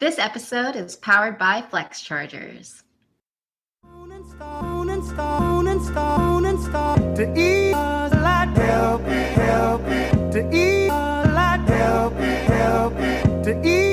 This episode is powered by Flex Chargers. To eat help help. To eat help help. To eat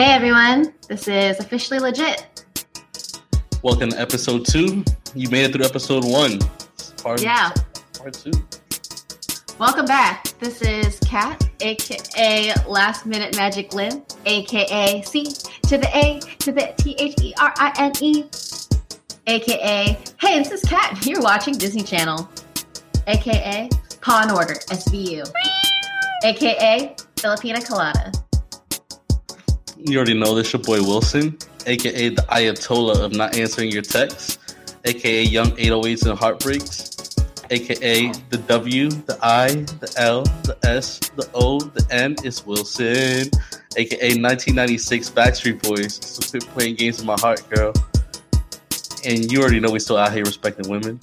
Hey everyone, this is officially legit. Welcome to episode two. You made it through episode one. Part, Yeah. Part two. Welcome back. This is Kat, aka Last Minute Magic Lynn, aka C to the A to the T H E R I N E, aka Hey, this is Kat. You're watching Disney Channel, aka Paw and Order SVU, aka Filipina Colada. You already know this. Your boy Wilson, aka the Ayatollah of not answering your texts, aka Young 808s and Heartbreaks, aka the W, the I, the L, the S, the O, the N is Wilson, aka 1996 Backstreet Boys. So quit playing games in my heart, girl. And you already know we still out here respecting women.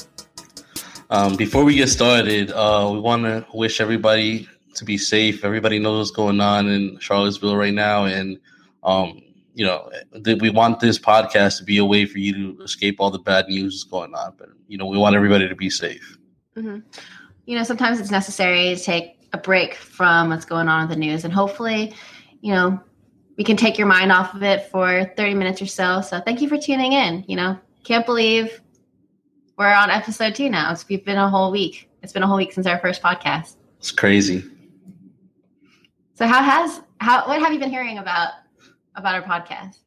Um, before we get started, uh, we want to wish everybody to be safe. Everybody knows what's going on in Charlottesville right now, and um, you know that we want this podcast to be a way for you to escape all the bad news that's going on. But you know, we want everybody to be safe. hmm You know, sometimes it's necessary to take a break from what's going on in the news, and hopefully, you know, we can take your mind off of it for 30 minutes or so. So thank you for tuning in. You know, can't believe we're on episode two now. It's been a whole week. It's been a whole week since our first podcast. It's crazy. So how has how what have you been hearing about about our podcast?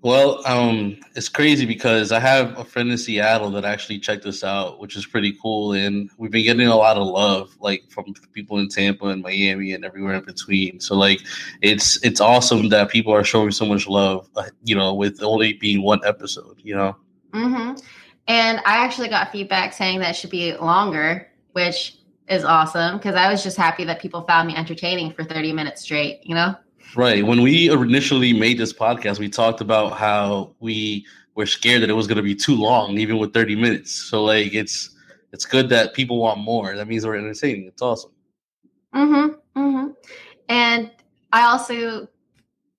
Well, um, it's crazy because I have a friend in Seattle that actually checked us out, which is pretty cool, and we've been getting a lot of love, like from people in Tampa and Miami and everywhere in between. So, like, it's it's awesome that people are showing so much love, uh, you know, with only being one episode, you know. hmm And I actually got feedback saying that it should be longer, which is awesome because I was just happy that people found me entertaining for 30 minutes straight, you know? Right. When we initially made this podcast, we talked about how we were scared that it was going to be too long, even with 30 minutes. So like it's it's good that people want more. That means we're entertaining. It's awesome. Mm-hmm. Mm-hmm. And I also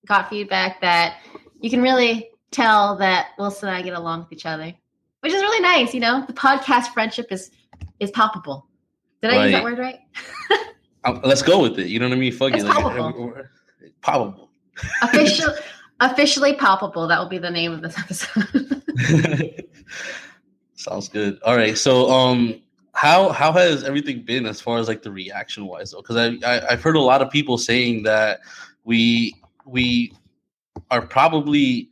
got feedback that you can really tell that Wilson and I get along with each other, which is really nice, you know? The podcast friendship is is palpable. Did I use that word right? Um, let's go with it. You know what I mean? Fuck It's it. Like, palpable. Official officially palpable. That will be the name of this episode. Sounds good. All right. So, um, how how has everything been as far as like the reaction wise though? Because I, I I've heard a lot of people saying that we we are probably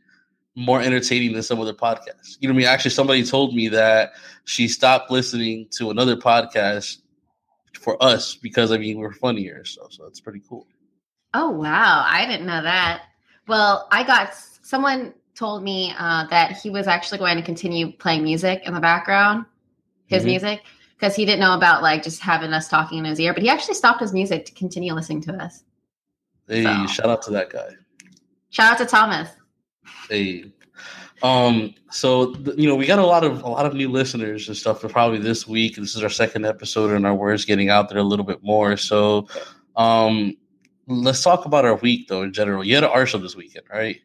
more entertaining than some other podcasts. You know what I mean? Actually, somebody told me that she stopped listening to another podcast for us because I mean we're funnier. So so that's pretty cool. Oh wow, I didn't know that. Well, I got someone told me uh, that he was actually going to continue playing music in the background, his Mhm. music, because he didn't know about like just having us talking in his ear. But he actually stopped his music to continue listening to us. Hey, So- shout out to that guy. Shout out to Thomas. Hey, um, so th- you know we got a lot of a lot of new listeners and stuff for probably this week. This is our second episode, and our words getting out there a little bit more. So, um, let's talk about our week though in general. You had an art show this weekend, right?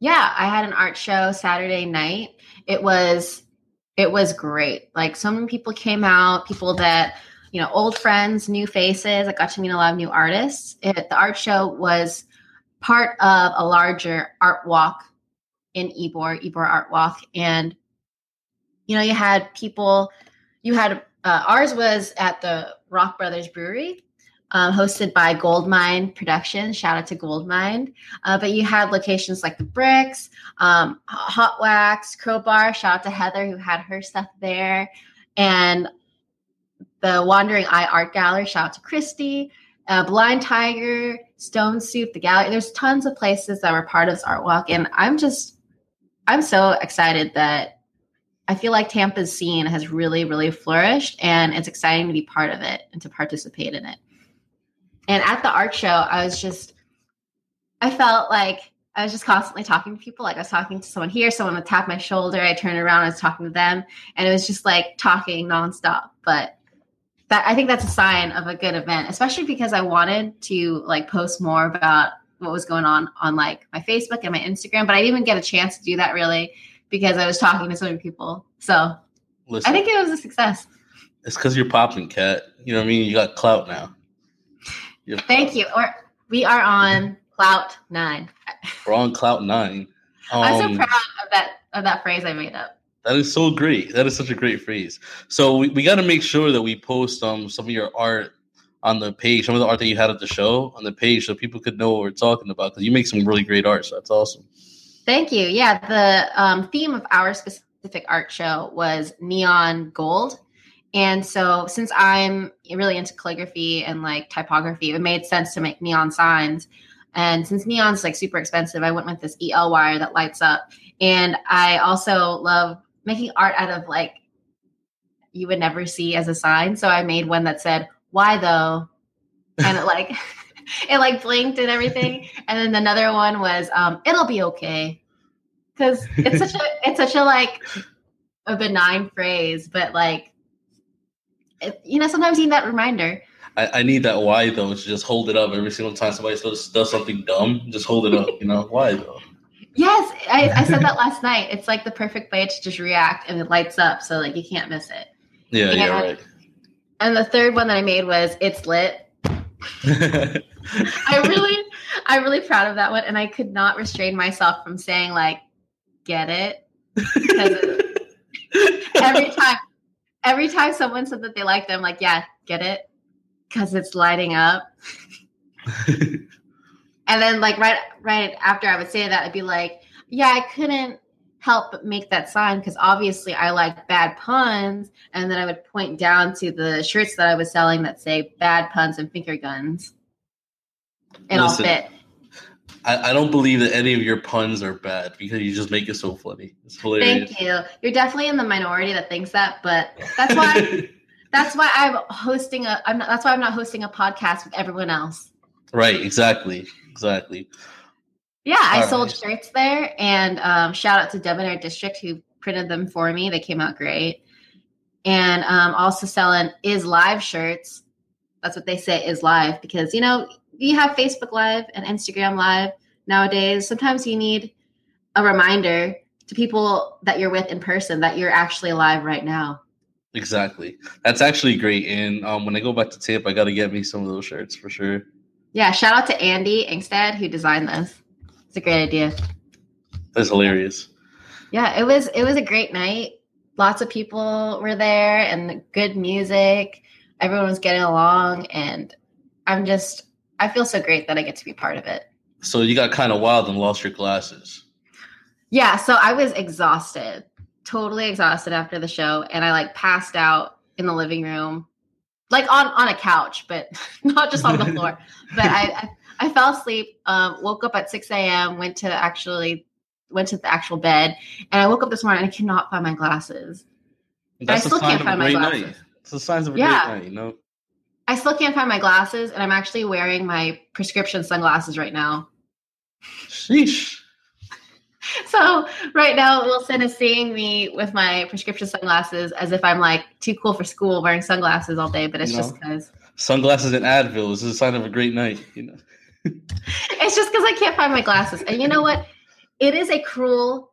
Yeah, I had an art show Saturday night. It was it was great. Like so many people came out, people that you know, old friends, new faces. I got to meet a lot of new artists. It, the art show was part of a larger art walk in Ybor, Ybor Art Walk, and you know, you had people. You had uh, ours was at the Rock Brothers Brewery, um, hosted by Goldmine Productions. Shout out to Goldmine. Uh, but you had locations like the Bricks, um, Hot Wax, Crowbar. Shout out to Heather who had her stuff there, and the Wandering Eye Art Gallery. Shout out to Christy, uh, Blind Tiger, Stone Soup, the gallery. There's tons of places that were part of this art walk, and I'm just, I'm so excited that I feel like Tampa's scene has really, really flourished, and it's exciting to be part of it and to participate in it. And at the art show, I was just, I felt like I was just constantly talking to people. Like I was talking to someone here, someone would tap my shoulder. I turned around, I was talking to them, and it was just like talking nonstop. But that I think that's a sign of a good event, especially because I wanted to like post more about what was going on on like my Facebook and my Instagram, but I didn't even get a chance to do that really because I was talking to so many people. So Listen, I think it was a success. it's because you're popping, cat. You know what I mean? You got clout now. You're- Thank you. Or we are on clout nine. We're on clout nine. I'm so Um, proud of that of that phrase I made up. That is so great. That is such a great phrase. So we, we got to make sure that we post um some of your art on the page, some of the art that you had at the show on the page, so people could know what we're talking about. Because you make some really great art. So that's awesome. Thank you. Yeah, the um, theme of our specific art show was neon gold. And so, since I'm really into calligraphy and like typography, it made sense to make neon signs. And since neon's like super expensive, I went with this EL wire that lights up. And I also love making art out of like you would never see as a sign. So I made one that said, "Why though?" and it like it like blinked and everything. And then another one was, um, "It'll be okay," because it's such a it's such a like a benign phrase, but like you know, sometimes you need that reminder. I, I need that why though to just hold it up every single time somebody does, does something dumb. Just hold it up. You know why though? Yes, I, I said that last night. It's like the perfect way to just react, and it lights up, so like you can't miss it. Yeah, yeah, Yeah. right. And the third one that I made was "It's lit." I really, I'm really proud of that one, and I could not restrain myself from saying like, "Get it?" Because every time, every time someone said that they liked them, like, "Yeah, get it?" Because it's lighting up. And then like right, right after I would say that, I'd be like, "Yeah, I couldn't." help but make that sign because obviously I like bad puns and then I would point down to the shirts that I was selling that say bad puns and finger guns. It all fit. I, I don't believe that any of your puns are bad because you just make it so funny. It's hilarious. Thank you. You're definitely in the minority that thinks that, but that's why that's why I'm hosting a I'm not, that's why I'm not hosting a podcast with everyone else. right, exactly. Exactly. Yeah, I All sold shirts there and um, shout out to Debonair District who printed them for me. They came out great. And um, also selling is live shirts. That's what they say is live because you know you have Facebook Live and Instagram Live nowadays. Sometimes you need a reminder to people that you're with in person that you're actually live right now. Exactly. That's actually great. And um, when I go back to Tampa, I got to get me some of those shirts for sure. Yeah, shout out to Andy Ingstad who designed this. It's a great idea. That's hilarious. Yeah, it was it was a great night. Lots of people were there and good music. Everyone was getting along and I'm just I feel so great that I get to be part of it. So you got kind of wild and lost your glasses. Yeah, so I was exhausted. Totally exhausted after the show and I like passed out in the living room. Like on on a couch, but not just on the floor. But I I, I fell asleep, um, woke up at 6 a.m., went to actually went to the actual bed, and I woke up this morning and I cannot find my glasses. That's still a sign can't of a find my great glasses. night. It's the signs of a Yeah. great night, you know? I still can't find my glasses, and I'm actually wearing my prescription sunglasses right now. Sheesh. So right now, Wilson is seeing me with my prescription sunglasses as if I'm like too cool for school wearing sunglasses all day, but it's You just because Sunglasses and Advil is a sign of a great night, you know? it's just because I can't find my glasses. And you know what? It is a cruel,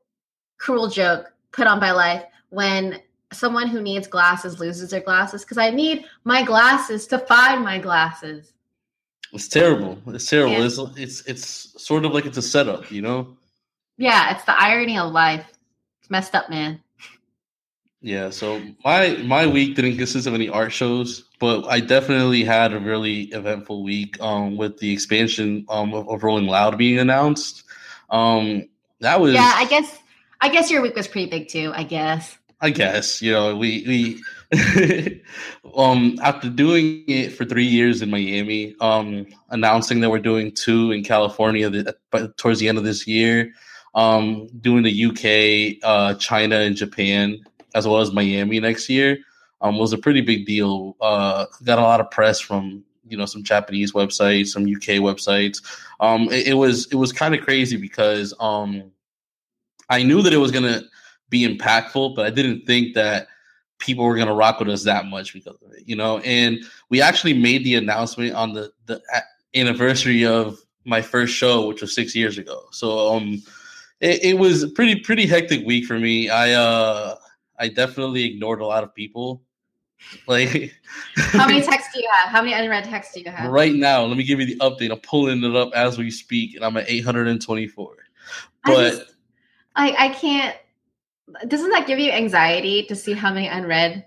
cruel joke put on by life when someone who needs glasses loses their glasses because I need my glasses to find my glasses. It's terrible. It's terrible. Yeah. It's it's it's sort of like it's a setup, you know? Yeah, it's the irony of life. It's messed up, man. Yeah, so my my week didn't consist of any art shows, but I definitely had a really eventful week um with the expansion um of, of Rolling Loud being announced. Um that was Yeah, I guess I guess your week was pretty big too, I guess. I guess you know we we um after doing it for three years in Miami, um announcing that we're doing two in California the, towards the end of this year, um doing the UK, uh, China, and Japan as well as Miami next year, um was a pretty big deal. Uh, got a lot of press from you know some Japanese websites, some UK websites. Um, it, it was it was kind of crazy because um, I knew that it was gonna be impactful, but I didn't think that people were gonna rock with us that much because of it, you know. And we actually made the announcement on the the anniversary of my first show, which was six years ago. So um, it, it was a pretty pretty hectic week for me. I uh I definitely ignored a lot of people. Like how many texts do you have? How many unread texts do you have? Right now, let me give you the update. I'm pulling it up as we speak, and I'm at 824. But I, just, I, I can't. Doesn't that give you anxiety to see how many unread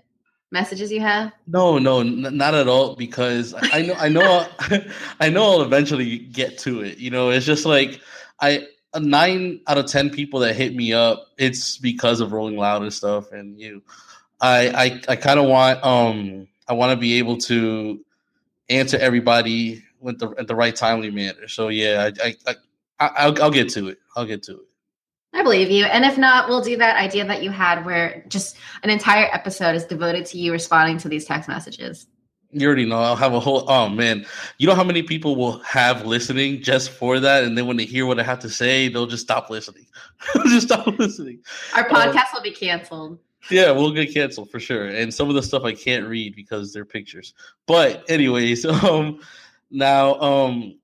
messages you have? No, no, n- not at all. Because I know, I know, I know, I'll eventually get to it. You know, it's just like I nine out of ten people that hit me up, it's because of Rolling Loud and stuff. And you, I, I, I kind of want, um, I want to be able to answer everybody with the at the right timely manner. So yeah, I, I, I I'll, I'll get to it. I'll get to it. I believe you. And if not, we'll do that idea that you had where just an entire episode is devoted to you responding to these text messages. You already know. I'll have a whole. Oh man, you know how many people will have listening just for that, and then when they hear what I have to say, they'll just stop listening. just stop listening. Our um, podcast um, will be canceled. Yeah, we'll get canceled for sure. And some of the stuff I can't read because they're pictures. But anyways, um, now um,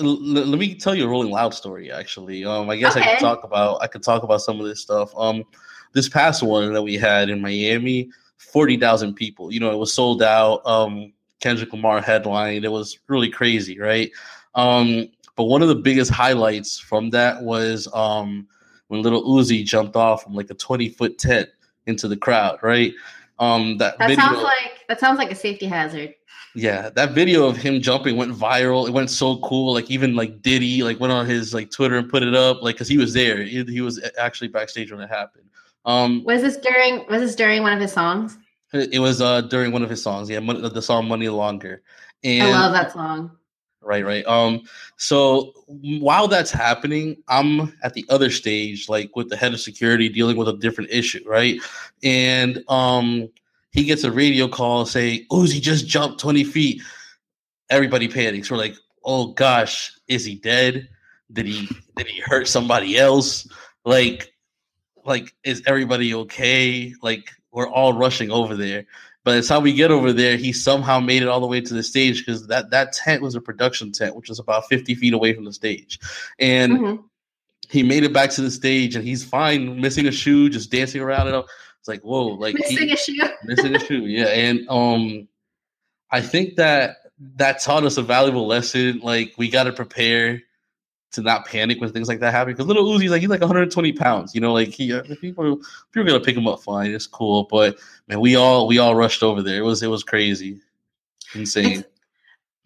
l- let me tell you a Rolling Loud story. Actually, um, I guess okay. I could talk about I could talk about some of this stuff. Um, this past one that we had in Miami forty thousand people. You know, it was sold out. Um, Kendrick Lamar headline. It was really crazy, right? Um, but one of the biggest highlights from that was um, when Little Uzi jumped off from like a twenty foot tent into the crowd, right? Um, that, that video, sounds like that sounds like a safety hazard. Yeah, that video of him jumping went viral. It went so cool. Like even like Diddy like went on his like Twitter and put it up, like because he was there. He, he was actually backstage when it happened. Um, was this during? Was this during one of his songs? It was uh during one of his songs. Yeah, the song "Money Longer." And, I love that song. Right, right. Um, so while that's happening, I'm at the other stage, like with the head of security dealing with a different issue, right? And um, he gets a radio call saying, "Uzi just jumped 20 feet." Everybody panics. We're like, "Oh gosh, is he dead? Did he did he hurt somebody else? Like, like is everybody okay? Like, we're all rushing over there. But it's how we get over there. He somehow made it all the way to the stage because that that tent was a production tent, which was about fifty feet away from the stage, and mm-hmm. he made it back to the stage, and he's fine, missing a shoe, just dancing around. And it's like whoa, like missing he, a shoe, missing a shoe, yeah. And um, I think that that taught us a valuable lesson. Like we got to prepare to not panic when things like that happen. Because little Uzi's like he's like 120 pounds. You know, like he uh, people people are gonna pick him up fine. It's cool, but man, we all we all rushed over there. It was it was crazy, insane. It's,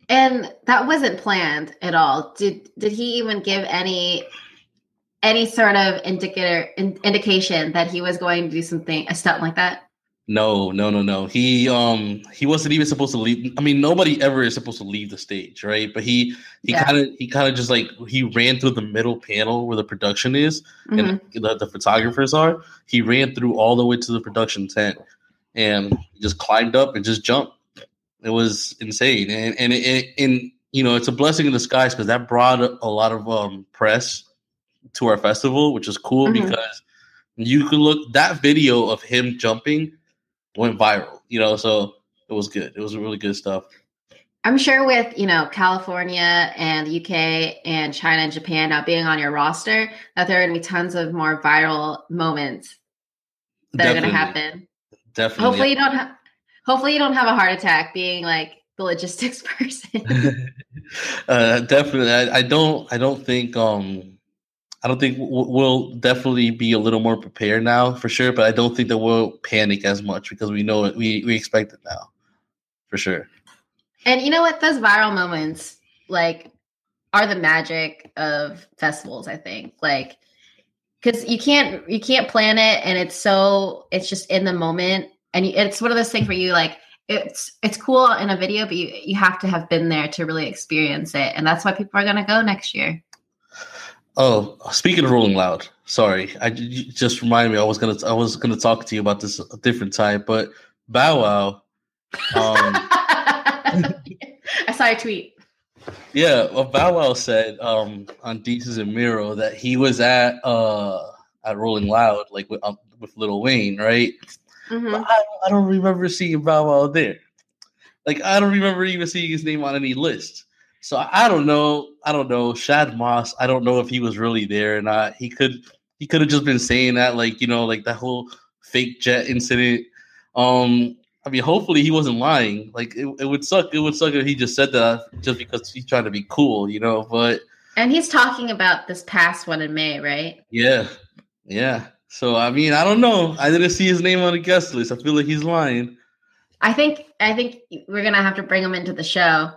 and that wasn't planned at all. Did did he even give any any sort of indicator in, indication that he was going to do something a stunt like that? No, no, no, no. He um he wasn't even supposed to leave. I mean, nobody ever is supposed to leave the stage, right? But he he yeah. kind of he kind of just like he ran through the middle panel where the production is mm-hmm. and the, the, photographers are. He ran through all the way to the production tent and just climbed up and just jumped. It was insane, and and it, and you know it's a blessing in disguise because that brought a lot of um press to our festival, which is cool mm-hmm. because you can look that video of him jumping went viral, you know, so it was good. It was really good stuff. I'm sure with, you know, California and the UK and China and Japan now being on your roster, that there are going to be tons of more viral moments that Definitely. are going to happen. Definitely. Hopefully you don't have hopefully you don't have a heart attack being like the logistics person. uh, definitely. I, I don't I don't think um I don't think we'll definitely be a little more prepared now for sure, but I don't think that we'll panic as much because we know it. We we expect it now, for sure. And you know what? Those viral moments, like, are the magic of festivals. I think, like, because you can't you can't plan it, and it's so it's just in the moment, and it's one of those things where you like it's it's cool in a video, but you you have to have been there to really experience it, and that's why people are going to go next year. Oh, speaking of Rolling Loud, sorry, I just reminded me. I was gonna I was gonna talk to you about this a different time, but Bow Wow. Um, I saw a tweet. Yeah, well, Bow Wow said um, on Desus and Mero that he was at uh, at Rolling Loud, like with, um, with Lil Wayne, right? Mhm. But I, I don't remember seeing Bow Wow there. Like I don't remember even seeing his name on any list. So I don't know. I don't know. Shad Moss. I don't know if he was really there or not. He could. He could have just been saying that, like you know, like that whole fake jet incident. Um, I mean, hopefully he wasn't lying. Like it, it would suck. It would suck if he just said that just because he's trying to be cool, you know. But And he's talking about this past one in May, right? yeah, yeah. So I mean, I don't know. I didn't see his name on the guest list. I feel like he's lying. I think I think we're gonna have to bring him into the show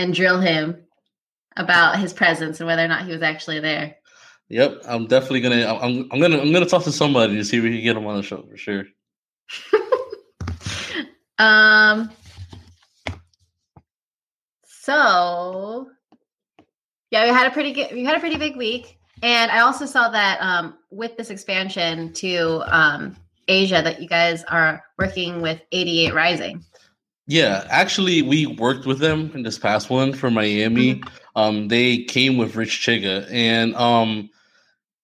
and drill him about his presence and whether or not he was actually there. Yep, I'm definitely gonna. I'm, I'm gonna. I'm gonna talk to somebody to see if we can get him on the show for sure. Um. So, yeah, we had a pretty good. We had a pretty big week, and I also saw that um, with this expansion to um, Asia, that you guys are working with 88 Rising. Yeah, actually, we worked with them in this past one for Miami. Um, they came with Rich Chigga, and um,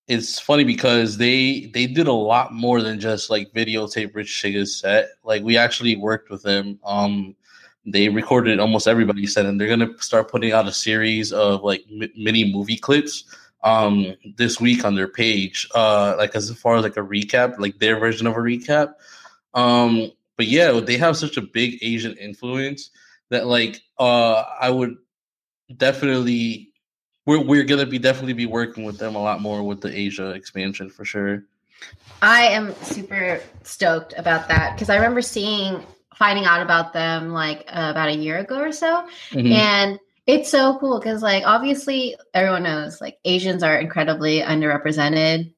it's funny because they they did a lot more than just like videotape Rich Chigga's set. Like we actually worked with them. Um, they recorded almost everybody's set, and they're gonna start putting out a series of like mi- mini movie clips um this week on their page uh like as far as like a recap like their version of a recap um but yeah they have such a big asian influence that like uh i would definitely we're, we're gonna be definitely be working with them a lot more with the asia expansion for sure I am super stoked about that because I remember seeing, finding out about them like uh, about a year ago or so, Mhm. and it's so cool because like obviously everyone knows like asians are incredibly underrepresented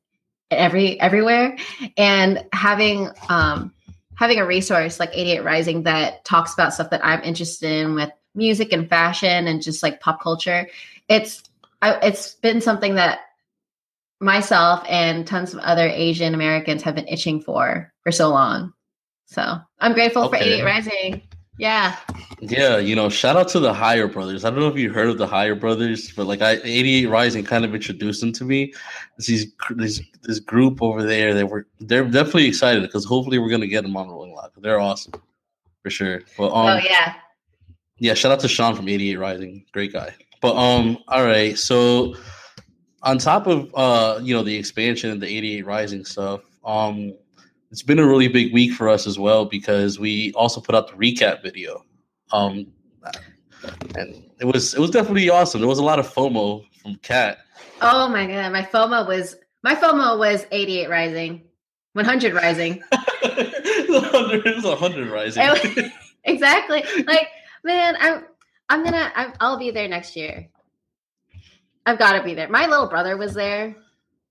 every everywhere and having um having a resource like 88 rising that talks about stuff that i'm interested in with music and fashion and just like pop culture it's I, it's been something that myself and tons of other asian americans have been itching for for so long. So i'm grateful for 88 rising yeah Yeah, you know, shout out to the Higher Brothers. I don't know if you heard of the Higher Brothers, but like I 88 Rising kind of introduced them to me. It's these this this group over there that were they're definitely excited because hopefully we're gonna get them on Rolling Loud. They're awesome for sure. But um, oh yeah yeah, shout out to Sean from 88 Rising, great guy. But um, all right, so on top of uh, you know, the expansion and the 88 Rising stuff, um, it's been a really big week for us as well because we also put out the recap video. Um, and it was it was definitely awesome. There was a lot of FOMO from Cat. Oh my god, my FOMO was my FOMO was 88 rising, 100 rising. it was 100 it was 100 Rising. It exactly. Like, man, I'm I'm gonna I'm, I'll be there next year. I've got to be there. My little brother was there,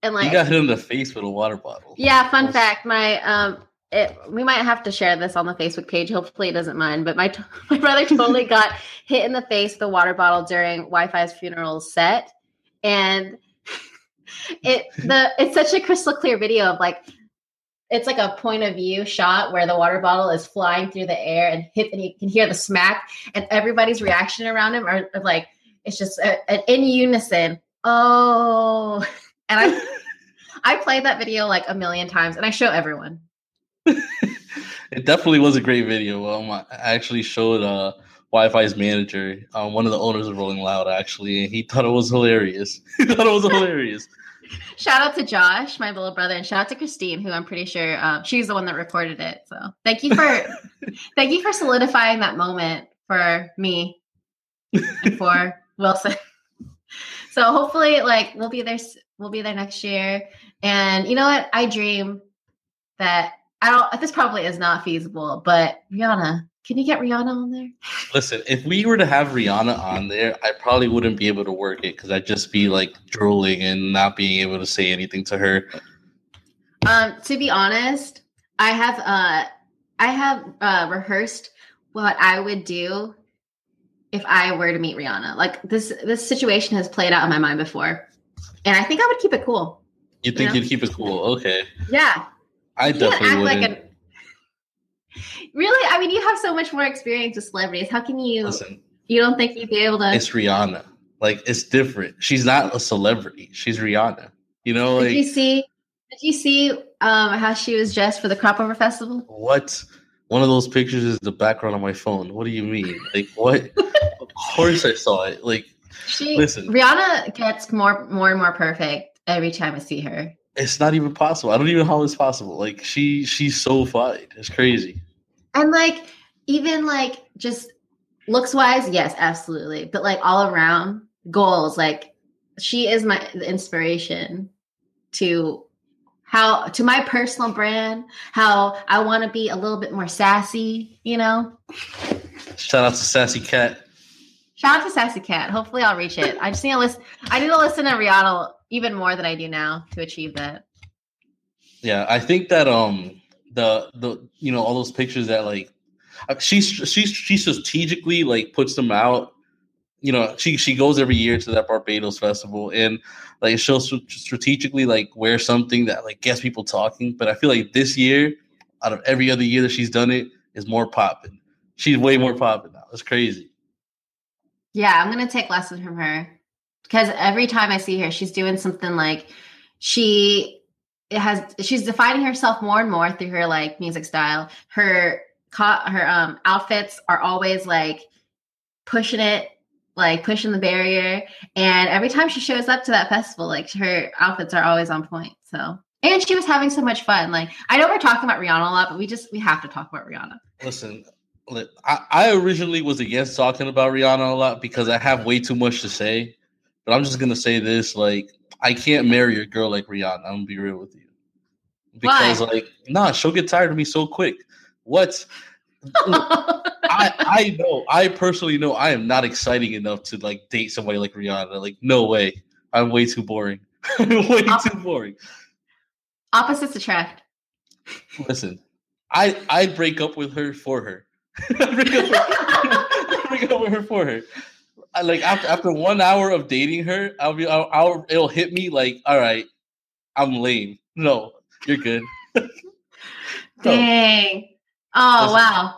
and like, you got hit in the face with a water bottle. yeah. Fun fact: my um, it, we might have to share this on the Facebook page. Hopefully, it doesn't mind. But my t- my brother totally got hit in the face with a water bottle during Wifisfuneral set, and it the it's such a crystal clear video of like it's like a point of view shot where the water bottle is flying through the air and hit and you can hear the smack and everybody's reaction around him are, are like it's just a, a- in unison oh and i i played that video like a million times and i show everyone it definitely was a great video. Um, I actually showed uh Wi-Fi's manager, um, one of the owners of Rolling Loud, actually, and he thought it was hilarious. he thought it was hilarious. shout out to josh my little brother and shout out to christine who i'm pretty sure um, she's the one that recorded it so thank you for thank you for solidifying that moment for me and for wilson so hopefully like we'll be there we'll be there next year and you know what i dream that i don't this probably is not feasible but rihanna can you get rihanna on there Listen, if we were to have Rihanna on there, I probably wouldn't be able to work it because I'd just be like drooling and not being able to say anything to her. Um, to be honest, I have uh I have uh rehearsed what I would do if I were to meet Rihanna. Like this this situation has played out in my mind before. And I think I would keep it cool. You think Yeah. you'd keep it cool? Okay, Yeah. I You definitely wouldn't. like Really? I mean, you have so much more experience with celebrities. How can you Listen, You don't think you'd be able to? It's Rihanna. Like it's different. She's not a celebrity. She's Rihanna. You know, did you see? Did you see um, how she was dressed for the Crop Over Festival? what? One of those pictures is the background on my phone. What do you mean? Like what? of course I saw it. Like She Listen. Rihanna gets more more and more perfect every time I see her. it's not even possible. I don't even know how it's possible. Like she she's so fine. It's crazy. And like even like just looks wise, yes, absolutely. But like all around goals, like she is my inspiration to how to my personal brand, how I want to be a little bit more sassy, you know. Shout out to Sassy Cat. Shout out to Sassy Cat. Hopefully I'll reach it. I just need to listen I need to listen to Rihanna even more than I do now to achieve that. Yeah, I think that um the the you know all those pictures that like uh, she's she's she strategically like puts them out. You know, she she goes every year to that Barbados festival and like she'll strategically like wear something that like gets people talking. But I feel like this year, out of every other year that she's done it, is more popping. She's way more popping now. It's crazy. Yeah, I'm gonna take lessons from her because every time I see her, she's doing something like she it has she's defining herself more and more through her like music style. Her her um outfits are always like pushing it, like pushing the barrier. And every time she shows up to that festival, like her outfits are always on point. So and she was having so much fun. Like I know we're talking about Rihanna a lot, but we just we have to talk about Rihanna. Listen, li- I, I originally was against talking about Rihanna a lot because I have way too much to say. But I'm just gonna say this: like, I can't marry a girl like Rihanna. I'm gonna be real with you. Because Why? like, nah, she'll get tired of me so quick. What? I I know. I personally know I am not exciting enough to like date somebody like Rihanna. Like, no way. I'm way too boring. way too boring. Opposites attract. Listen, I I'd break up with her for her. I'd break, up with, I'd break up with her for her. I, like after after one hour of dating her, I'll be I'll, I'll it'll hit me like, all right, I'm lame. No, you're good. Dang. Oh Listen. wow.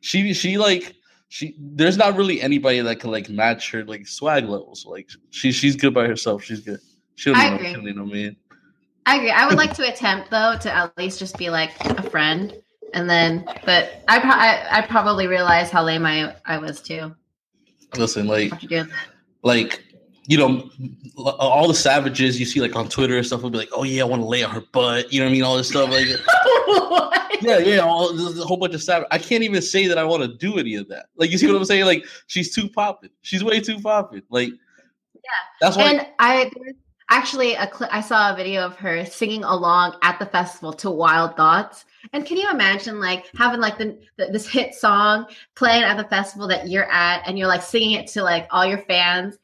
She she like she there's not really anybody that can like match her like swag levels. Like she she's good by herself. She's good. She don't I need no, agree. she don't need no man. I agree. I would like to attempt though to at least just be like a friend, and then, but I pro- I, I probably realized how lame I I was too Listen, like after doing that. like you know all the savages you see like on Twitter and stuff will be like, oh yeah, I want to lay on her butt. You know what I mean? All this stuff like yeah, yeah, all, there's a whole bunch of savage. I can't even say that I want to do any of that. Like you see what I'm saying? Like she's too popping. She's way too popping. Like Yeah. that's why. And I actually a cli I saw a video of her singing along at the festival to Wild Thoughts. And can you imagine like having like the, the this hit song playing at the festival that you're at, and you're like singing it to like all your fans,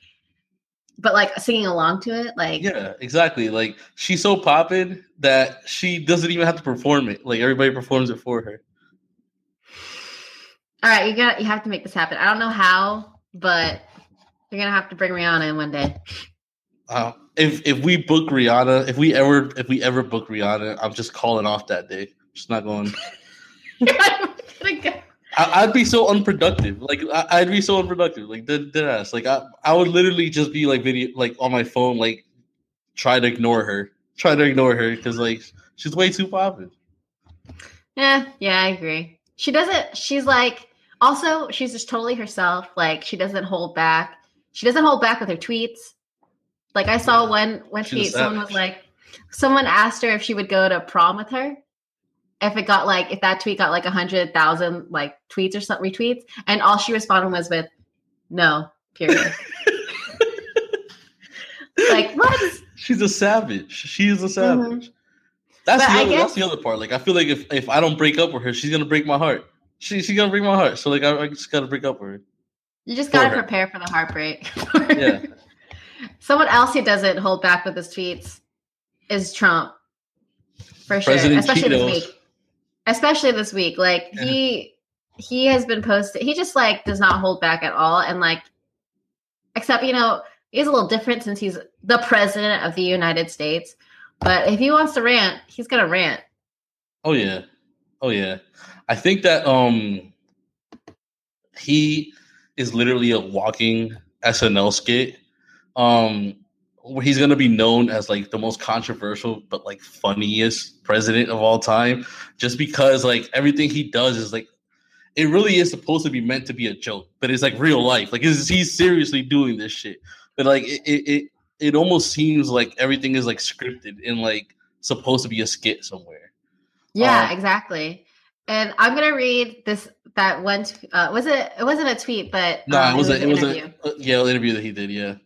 but like singing along to it, like yeah, exactly. Like she's so popping that she doesn't even have to perform it. Like everybody performs it for her. All right, you got you have to make this happen. I don't know how, but you're gonna have to bring Rihanna in one day. Uh, if if we book Rihanna, if we ever if we ever book Rihanna, I'm just calling off that day. Just not going. I'm gonna go. I, I'd be so unproductive. Like I, I'd be so unproductive. Like dead, dead ass. Like I, I would literally just be like video, like on my phone, like try to ignore her, try to ignore her because like she's way too popping. Yeah, yeah, I agree. She doesn't. She's like also she's just totally herself. Like she doesn't hold back. She doesn't hold back with her tweets. Like I saw one one tweet. Someone was like, someone asked her if she would go to prom with her. If it got like if that tweet got like a hundred thousand like tweets or something retweets, and all she responded was with, "No." Period. like what? She's a savage. She is a savage. Mm-hmm. That's But the other. That's the other part. Like I feel like if if I don't break up with her, she's gonna break my heart. She she's gonna break my heart. So like I, I just gotta break up with her. You just gotta her. prepare for the heartbreak. Yeah. Someone else who doesn't hold back with his tweets is Trump. For sure. Especially Cheetos. this week. Especially this week. Like Yeah. he he has been posted he just like does not hold back at all. And like except, you know, he's a little different since he's the president of the United States. But if he wants to rant, he's gonna rant. Oh yeah. Oh yeah. I think that um he is literally a walking SNL skit. Um, he's gonna be known as like the most controversial but like funniest president of all time, just because like everything he does is like it really is supposed to be meant to be a joke, but it's like real life. Like he's seriously doing this shit, but like it, it it it almost seems like everything is like scripted and like supposed to be a skit somewhere. Yeah, Um, exactly. And I'm gonna read this that one. T- uh, was it? It wasn't a tweet, but No, um, it was a, an it was a yeah interview that he did. Yeah,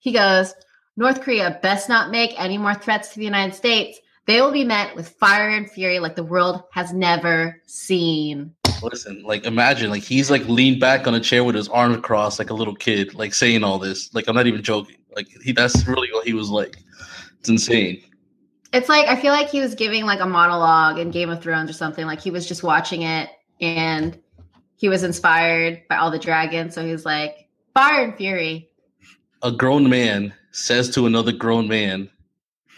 He goes, North Korea best not make any more threats to the United States. They will be met with fire and fury like the world has never seen. listen, like imagine like he's like leaned back on a chair with his arms crossed like a little kid, like saying all this. Like I'm not even joking. Like he that's really what he was like. It's insane. It's like I feel like he was giving like a monologue in Game of Thrones or something. Like he was just watching it and he was inspired by all the dragons. So he's like, fire and fury. A grown man says to another grown man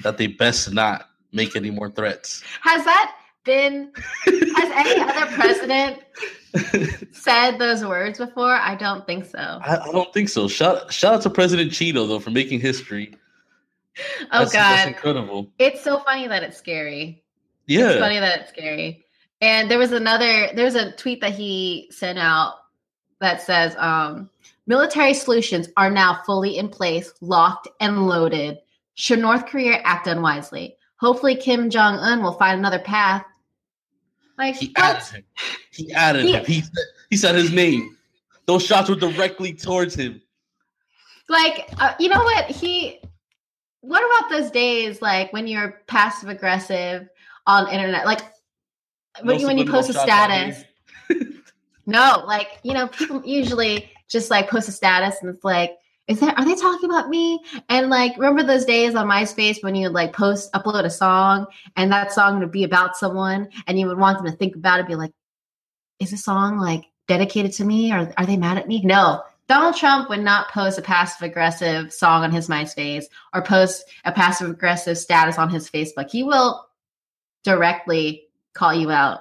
that they best not make any more threats. Has that been has any other president said those words before? I don't think so. I, I don't think so. Shout shout out to President Cheeto though for making history. Oh That's, that's god. incredible. It's so funny that it's scary. Yeah. It's funny that it's scary. And there was another there's a tweet that he sent out that says um military solutions are now fully in place, locked and loaded. Should North Korea act unwisely? Hopefully Kim Jong Un will find another path. Like he what? added him. He added He- him. He said, he said his name. Those shots were directly towards him. like uh, you know what he what about those days like when you're passive aggressive on internet like when, No you when you post a shots out here. status no like you know people usually just like post a status and it's like is that are they talking about me? And like remember those days on myspace when you would like post upload a song and that song would be about someone and you would want them to think about it be like is the song like dedicated to me? Or are they mad at me? No. Donald Trump would not post a passive aggressive song on his MySpace or post a passive aggressive status on his Facebook. He will directly call you out,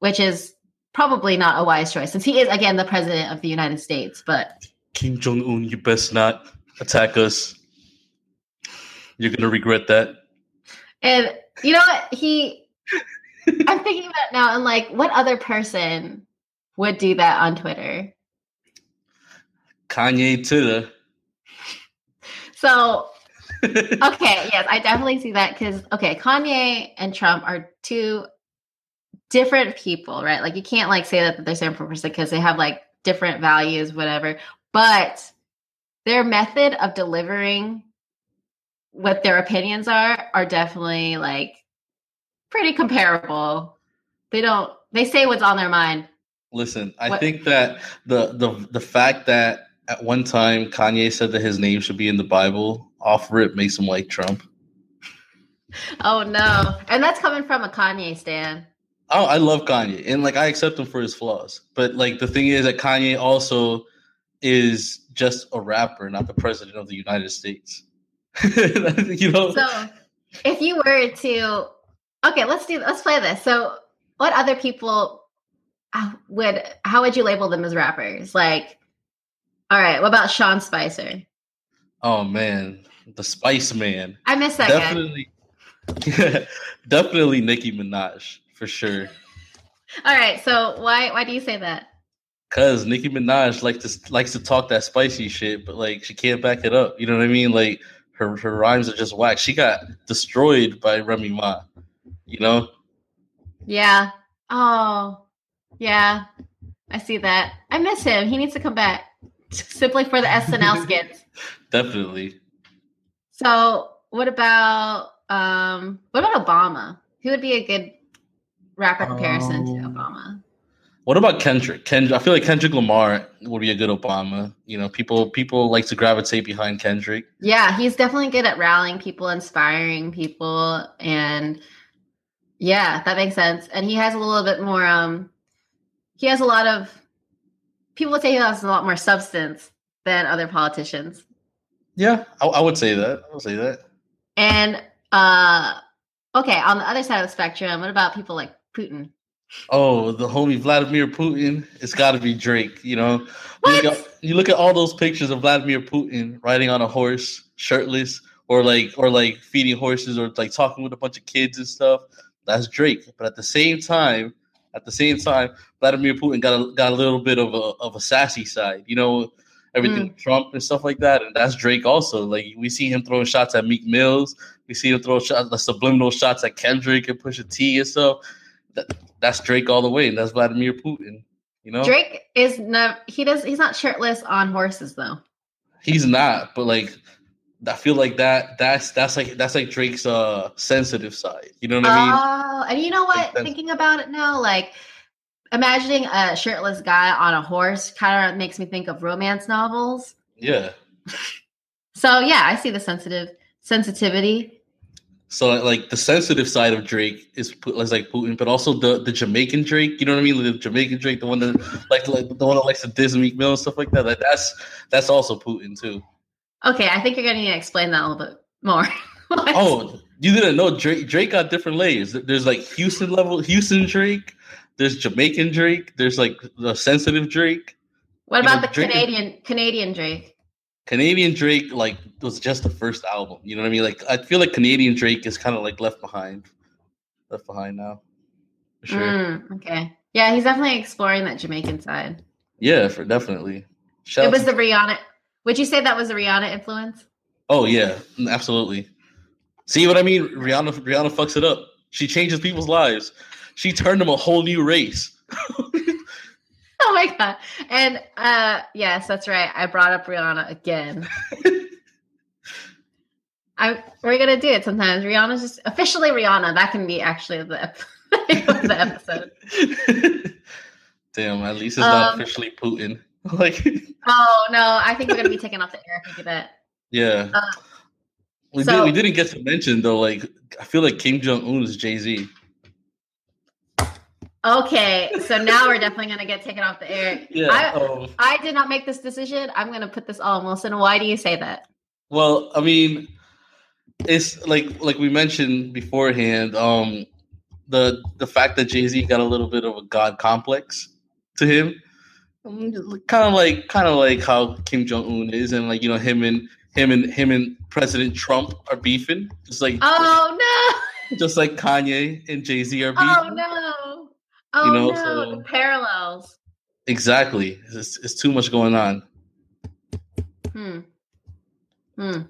which is probably not a wise choice since he is, again, the president of the United States. But Kim Jong Un, you best not attack us. You're gonna regret that. And you know what? He, I'm thinking about it now, and like, what other person would do that on Twitter? Kanye to. So, okay, yes, I definitely see that because, okay, Kanye and Trump are two different people, right? Like, you can't like say that they're same person because they have like different values, whatever. But their method of delivering what their opinions are are definitely like pretty comparable. They don't. They say what's on their mind. Listen, I What- think that the the the fact that at one time Kanye said that his name should be in the Bible, off rip makes him like Trump. Oh no! And that's coming from a Kanye stan. Oh, I love Kanye, and like I accept him for his flaws. But like the thing is that Kanye also is just a rapper, not the president of the United States. you know, So, if you were to, okay, let's do, let's play this. So, what other people uh, would, how would you label them as rappers? Like, all right, what about Sean Spicer? oh man, the Spice Man, I miss that guy. definitely, definitely Nicki Minaj for sure. All right, so why why do you say that? Cause Nicki Minaj likes to likes to talk that spicy shit, but like she can't back it up. You know what I mean? Like her her rhymes are just whack. She got destroyed by Remy Ma. You know? Yeah. Oh, yeah. I see that. I miss him. He needs to come back simply for the SNL skits. Definitely. So, what about um what about Obama? Who would be a good rapper comparison to Um, Obama? What about Kendrick? Kendrick, I feel like Kendrick Lamar would be a good Obama. You know, people people like to gravitate behind Kendrick. Yeah, he's definitely good at rallying people, inspiring people, and yeah, that makes sense. And he has a little bit more um he has a lot of people would say he has a lot more substance than other politicians. Yeah, I, I would say that. I would say that. And uh okay, on the other side of the spectrum, what about people like Putin? Oh, the homie Vladimir Putin. It's got to be Drake. You know, you look, at, you look at all those pictures of Vladimir Putin riding on a horse, shirtless, or like or like feeding horses, or like talking with a bunch of kids and stuff. That's Drake. But at the same time, at the same time, Vladimir Putin got a, got a little bit of a of a sassy side. You know, everything mm. Trump and stuff like that, and that's Drake also. Like we see him throwing shots at Meek Mills. We see him throw shots, the subliminal shots at Kendrick and Pusha T and stuff. That, that's Drake all the way, and that's Vladimir Putin. You know, Drake is not. He does. He's not shirtless on horses though. he's not, but like I feel like that that's that's like that's like Drake's uh sensitive side. You know what I mean? Oh, and you know what? Sense. Thinking about it now, like imagining a shirtless guy on a horse kind of makes me think of romance novels. Yeah. So yeah, I see the sensitive sensitivity. So like the sensitive side of Drake is is like Putin, but also the the Jamaican Drake. You know what I mean? The Jamaican Drake, the one that like, like the one that likes to diss Meek Mill and stuff like that. Like that's that's also Putin too. Okay, I think you're gonna need to explain that a little bit more. Oh, you didn't know Drake? Drake got different layers. There's like Houston level, Houston Drake. There's Jamaican Drake. There's like the sensitive Drake. what you know, about the Drake Canadian Canadian Drake? Canadian Drake like was just the first album. You know what I mean? Like I feel like Canadian Drake is kind of like left behind, left behind now. For sure. Mm, okay, yeah, he's definitely exploring that Jamaican side. Yeah, for definitely. Shout It was the Rihanna. Would you say that was the Rihanna influence? oh yeah, absolutely. See what I mean? Rihanna Rihanna fucks it up. She changes people's lives. She turned them a whole new race. Oh my god! And uh yes, that's right. I brought up Rihanna again. I we're gonna do it sometimes. Rihanna's just officially Rihanna. That can be actually the, ep- the episode. Damn, at least it's not Um, officially Putin. like, Oh no, I think we're gonna be taken off the air if we do that. yeah. Uh, we, so- did, we didn't get to mention though. Like, I feel like Kim Jong Un is Jay Z. Okay, so now we're definitely gonna get taken off the air. Yeah. I, um, I did not make this decision. I'm gonna put this all on Wilson. Why do you say that? Well, I mean, it's like like we mentioned beforehand. Um, the the fact that Jay Z got a little bit of a god complex to him, kind of like kind of like how Kim Jong Un is, and like you know him and him and him and President Trump are beefing, just like Oh no! just like Kanye and Jay Z are beefing. Oh no! Oh You know, no! so- the parallels. Exactly, it's, it's too much going on. Hmm. Hmm.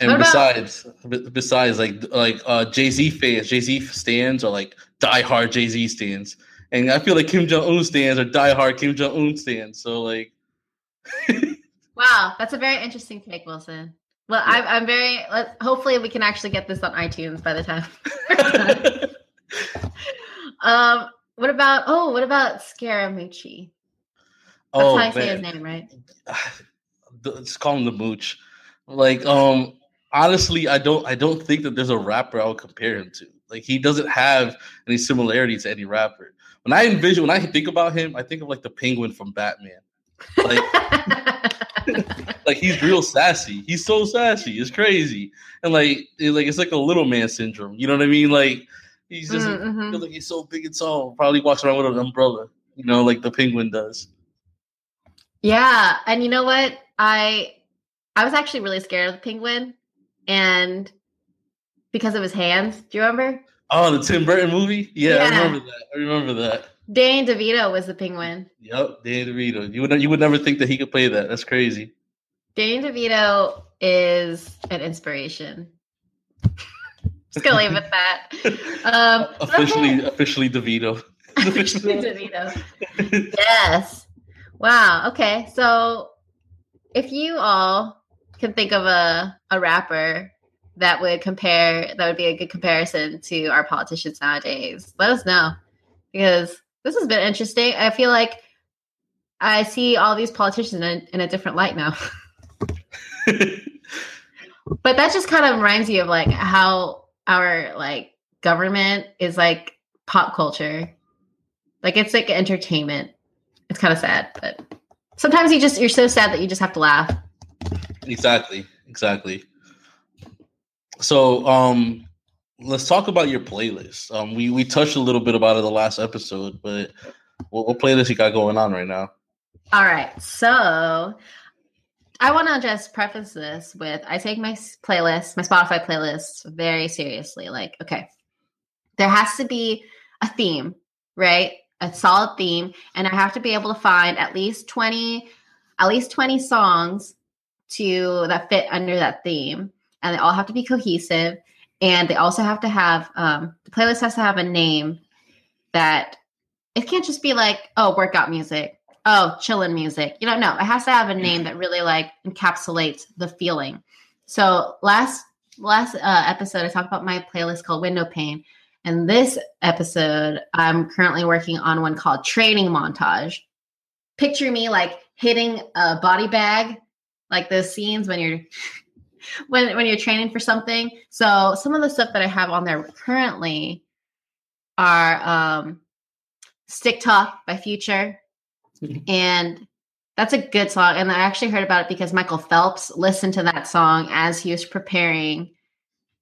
And What besides, be- besides, like like uh, Jay Z fans, Jay Z stands are like diehard Jay Z stands, and I feel like Kim Jong Un stands are diehard Kim Jong Un stands. So like, Wow, that's a very interesting take, Wilson. Well, I'm, I'm very. Let, hopefully, we can actually get this on iTunes by the time. um, what about? Oh, what about Scaramucci? That's oh how I say his name, right? let's call him the Mooch. Like, um, honestly, I don't, I don't think that there's a rapper I would compare him to. Like, he doesn't have any similarity to any rapper. When I envision, when I think about him, I think of like the Penguin from Batman. Like, like he's real sassy. He's so sassy. It's crazy. And like it's like it's like a little man syndrome. You know what I mean? Like he's just Mm, mhm. feels like he's so big and tall. Probably walks around with an umbrella. You know, like the penguin does. Yeah, and you know what? I I was actually really scared of the penguin, and because of his hands. Do you remember? Oh, the Tim Burton movie? Yeah, I remember that. I remember that. Danny DeVito was the penguin. Yep, Danny DeVito. You would you would never think that he could play that. That's crazy. Danny DeVito is an inspiration. Just gonna leave it at that. Um, officially, okay. officially DeVito. Officially DeVito. Yes. Wow. Okay. So, if you all can think of a a rapper that would compare, that would be a good comparison to our politicians nowadays, let us know because this has been interesting. I feel like I see all these politicians in, in a different light now. But that just kind of reminds you of like how our like government is like pop culture. Like it's like entertainment. It's kind of sad, but sometimes you just you're so sad that you just have to laugh. Exactly, exactly. So, um, let's talk about your playlist. Um, we we touched a little bit about it the last episode, but what, what playlist you got going on right now? All right. So I want to just preface this with I take my playlist, my Spotify playlist, very seriously. Like, okay, there has to be a theme, right? A solid theme, and I have to be able to find at least twenty, at least twenty songs to that fit under that theme, and they all have to be cohesive, and they also have to have um, the playlist has to have a name that it can't just be like oh workout music oh chillin' music. You don't know. No it has to have a name that really like encapsulates the feeling. So last last uh, episode i talked about my playlist called window pane. And this episode i'm currently working on one called training montage. Picture me like hitting a body bag like those scenes when you're when when you're training for something. So some of the stuff that i have on there currently are um stick talk by future and that's a good song and i actually heard about it because michael phelps listened to that song as he was preparing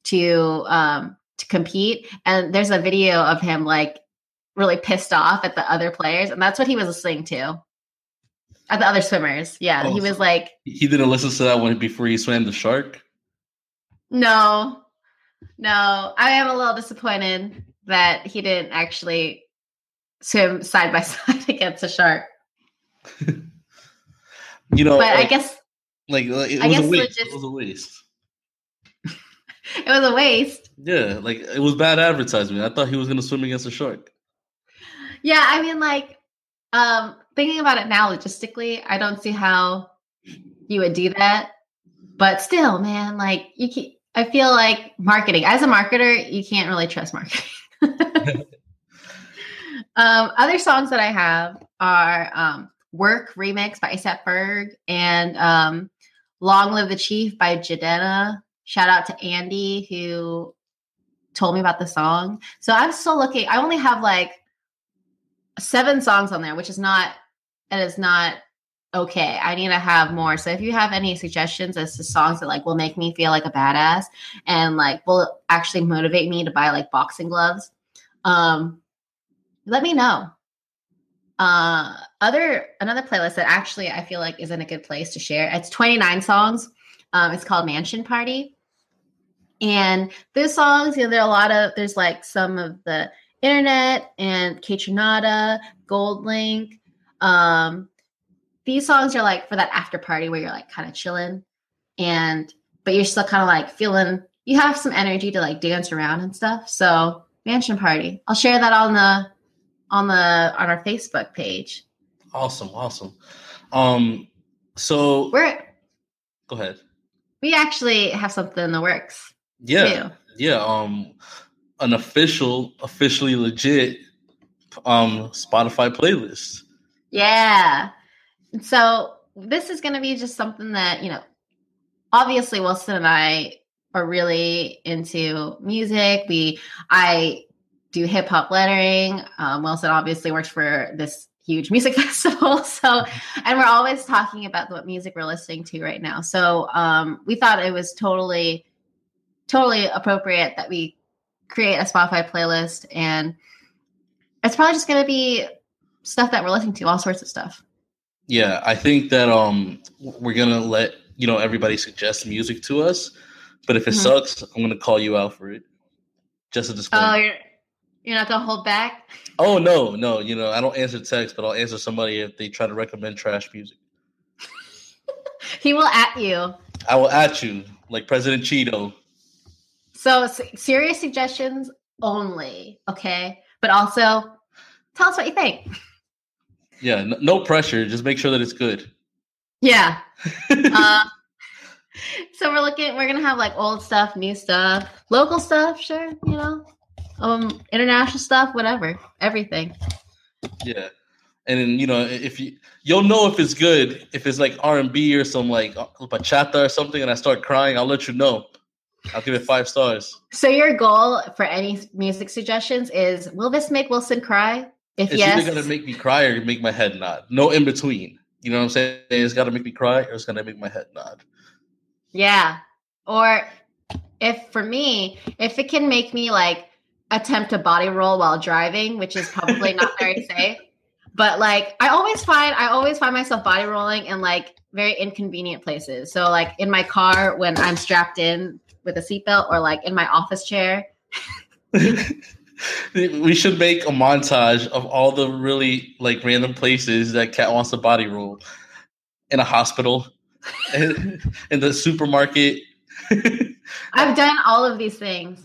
to um to compete and there's a video of him like really pissed off at the other players and that's what he was listening to. At the other swimmers yeah Oh, he was like He didn't listen to that one before he swam the shark. no. No. I am a little disappointed that he didn't actually swim side by side against a shark You know, but i guess like, like, it I was a guess It was a waste. it was a waste Yeah, like it was bad advertisement. I thought he was gonna swim against a shark. Yeah, I mean, like, um, thinking about it now logistically, I don't see how you would do that. But still, man, like, you can I feel like marketing as a marketer, you can't really trust marketing. um, other songs that I have are um, "Work" remix by ASAP Ferg and um, "Long Live the Chief" by Jidenna. Shout out to Andy who told me about the song. So I'm still looking. I only have like seven songs on there, which is not and it is not okay. I need to have more. So if you have any suggestions as to songs that like will make me feel like a badass and like will actually motivate me to buy like boxing gloves, um, let me know. Uh, other another playlist that actually I feel like is in a good place to share. It's 29 songs. Um, it's called Mansion Party. And those songs, you know, there are a lot of there's like some of the internet and Kaytranada, GoldLink. Um, these songs are like for that after party where you're like kind of chilling and but you're still kind of like feeling you have some energy to like dance around and stuff. So mansion party. I'll share that on the on the on our Facebook page. Awesome, awesome. Um, so We're go ahead. we actually have something in the works. Yeah, too. yeah. Um, an official, officially legit, um, Spotify playlist. Yeah. So this is going to be just something that, you know, obviously Wilson and I are really into music. We, I do hip hop lettering. Um, Wilson obviously works for this huge music festival. So, and we're always talking about what music we're listening to right now. So, um, we thought it was totally, totally appropriate that we create a Spotify playlist and it's probably just going to be stuff that we're listening to, all sorts of stuff. Yeah, I think that um, we're gonna let you know everybody suggest music to us, but if it Mhm. sucks, I'm gonna call you out for it. Just a Oh, disclaimer. you're you're not gonna hold back. Oh no, no, you know I don't answer text, but I'll answer somebody if they try to recommend trash music. He will at you. I will at you like President Cheeto. So serious suggestions only, okay? But also tell us what you think. Yeah, no, no pressure. Just make sure that it's good. Yeah. Uh, so we're looking. We're gonna have like old stuff, new stuff, local stuff. Sure, you know, um, international stuff, whatever, everything. Yeah, and then you know if you you'll know if it's good if it's like R and B or some like uh, bachata or something, and I start crying, I'll let you know. I'll give it five stars. So your goal for any music suggestions is: Will this make Wilson cry? If It's yes, either gonna make me cry or make my head nod. No in between. You know what I'm saying? It's got to make me cry or it's gonna make my head nod. yeah, or if for me, if it can make me like attempt a body roll while driving, which is probably not very safe. But like I always find I always find myself body rolling in like very inconvenient places. So like in my car when I'm strapped in with a seatbelt or like in my office chair. we should make a montage of all the really like random places that Cat wants to body roll in a hospital, in, in the supermarket. I've done all of these things.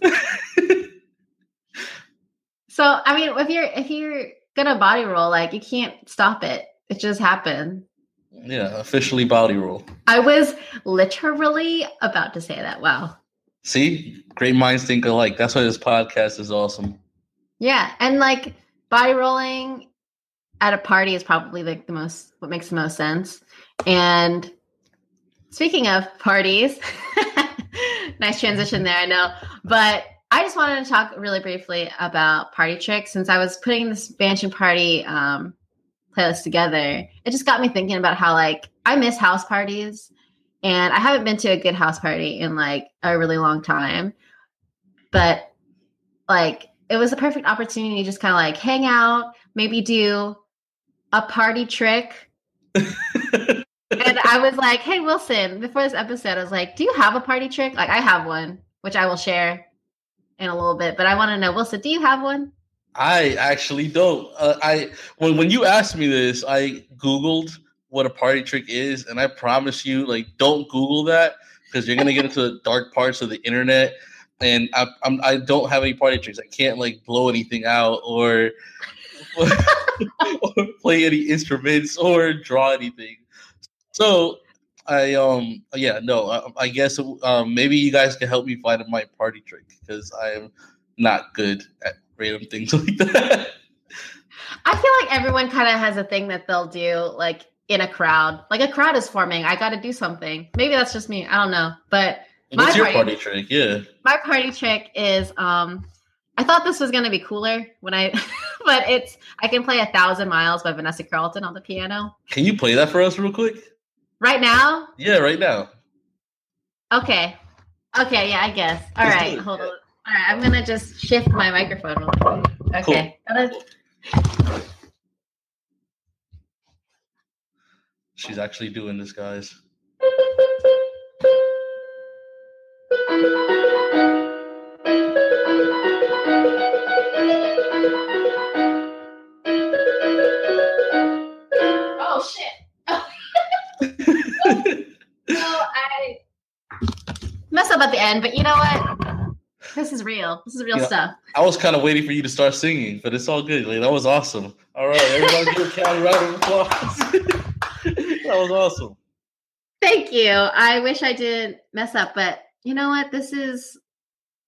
So I mean, if you're if you're gonna body roll, like you can't stop it. It just happened. yeah, officially body roll. I was literally about to say that. Wow. See, great minds think alike. That's why this podcast is awesome. Yeah, and like body rolling at a party is probably like the most what makes the most sense. And speaking of parties, nice transition there, I know. But I just wanted to talk really briefly about party tricks since I was putting this mansion party um, playlist together. It just got me thinking about how like I miss house parties, and I haven't been to a good house party in like a really long time. But like it was a perfect opportunity to just kind of like hang out, maybe do a party trick. and I was like, hey, Wilson, before this episode, I was like, do you have a party trick? Like, I have one, which I will share in a little bit, but I want to know, Wilson, do you have one? I actually don't. Uh, I when when you asked me this, I googled what a party trick is, and I promise you, like, don't Google that because you're gonna get into the dark parts of the internet. And I, I'm I don't have any party tricks. I can't like blow anything out or or play any instruments or draw anything. So I um yeah no I, I guess um maybe you guys can help me find my party trick because I am not good at random things like that. I feel like everyone kind of has a thing that they'll do, like in a crowd. Like a crowd is forming. I got to do something. Maybe that's just me. I don't know. But What's My your party- party trick? Yeah. my party trick is um I thought this was gonna be cooler when I but it's I can play a thousand miles by Vanessa Carlton on the piano. Can you play that for us real quick? Right now? Yeah, right now. Okay. Okay, yeah, I guess. All Let's right, hold on. All right, I'm gonna just shift my microphone. Okay. Gotta- She's actually doing this, guys. up at the end, but you know what? This is real. This is real Yeah. stuff. I was kind of waiting for you to start singing, but it's all good. Like, that was awesome. All right, everybody give a Cal a round of applause. that was awesome. Thank you. I wish I didn't mess up, but you know what? This is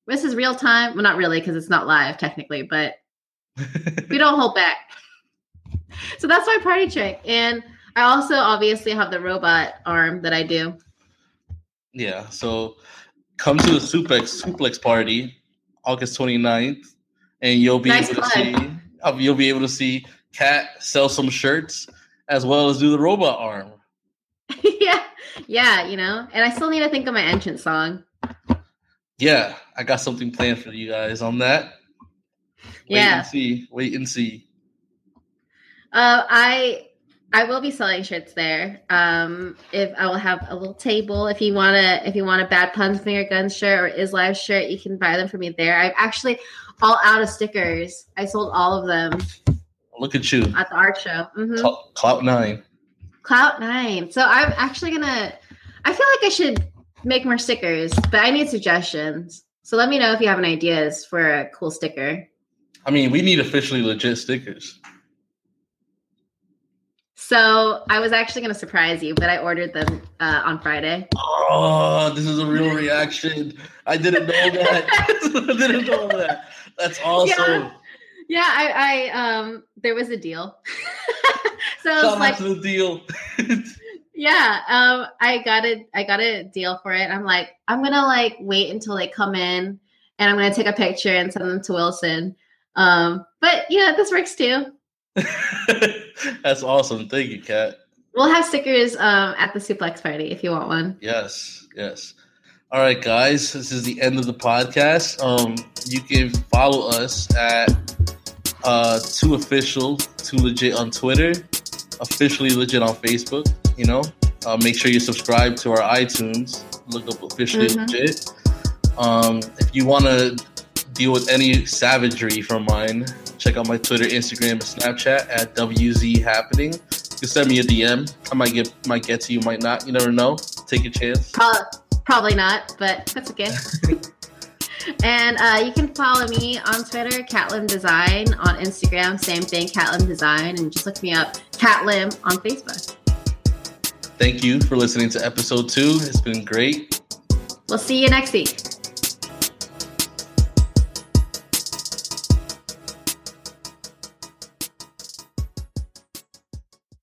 this is real time. Well, not really because it's not live technically, but we don't hold back. So that's my party trick, and I also obviously have the robot arm that I do. yeah, so come to the Suplex Suplex party August 29th, and you'll be Nice able to see uh, you'll be able to see Cat sell some shirts as well as do the robot arm. yeah, yeah, you know. And I still need to think of my entrance song. Yeah, I got something planned for you guys on that. Wait Yeah. and see. Wait and see. Uh, I I will be selling shirts there. Um, if I will have a little table. If you wanna if you want a bad puns finger guns shirt or is live shirt, you can buy them for me there. I'm actually all out of stickers. I sold all of them Look at you. at the art show. hmm Cl- Clout nine. Clout nine. So I'm actually gonna. I feel like I should make more stickers, but I need suggestions. So let me know if you have any ideas for a cool sticker. I mean, we need officially legit stickers. So I was actually gonna surprise you, but I ordered them uh, on Friday. Oh, this is a real reaction. I didn't know that. I didn't know that. That's awesome. Yeah, I, I um there was a deal. so Shout out like, to the deal. yeah, um I got a I got a deal for it. I'm like, I'm gonna like wait until they come in and I'm gonna take a picture and send them to Wilson. Um, but yeah, this works too. That's awesome. Thank you, Kat. We'll have stickers um at the suplex party if you want one. Yes, yes. All right, guys, this is the end of the podcast. Um, you can follow us at uh, Two Official, Two Legit on Twitter, officially legit on Facebook. You know, uh, make sure you subscribe to our iTunes. Look up officially Mhm. legit. Um, if you want to deal with any savagery from mine, check out my Twitter, Instagram, and Snapchat at WZ Happening. You can send me a DM. I might get might get to you, might not. You never know. Take a chance. Pro- probably not, but that's okay. and uh, you can follow me on Twitter, Catlim Design, on Instagram, same thing, Catlim Design, and just look me up, Catlim on Facebook. Thank you for listening to episode two. It's been great. We'll see you next week.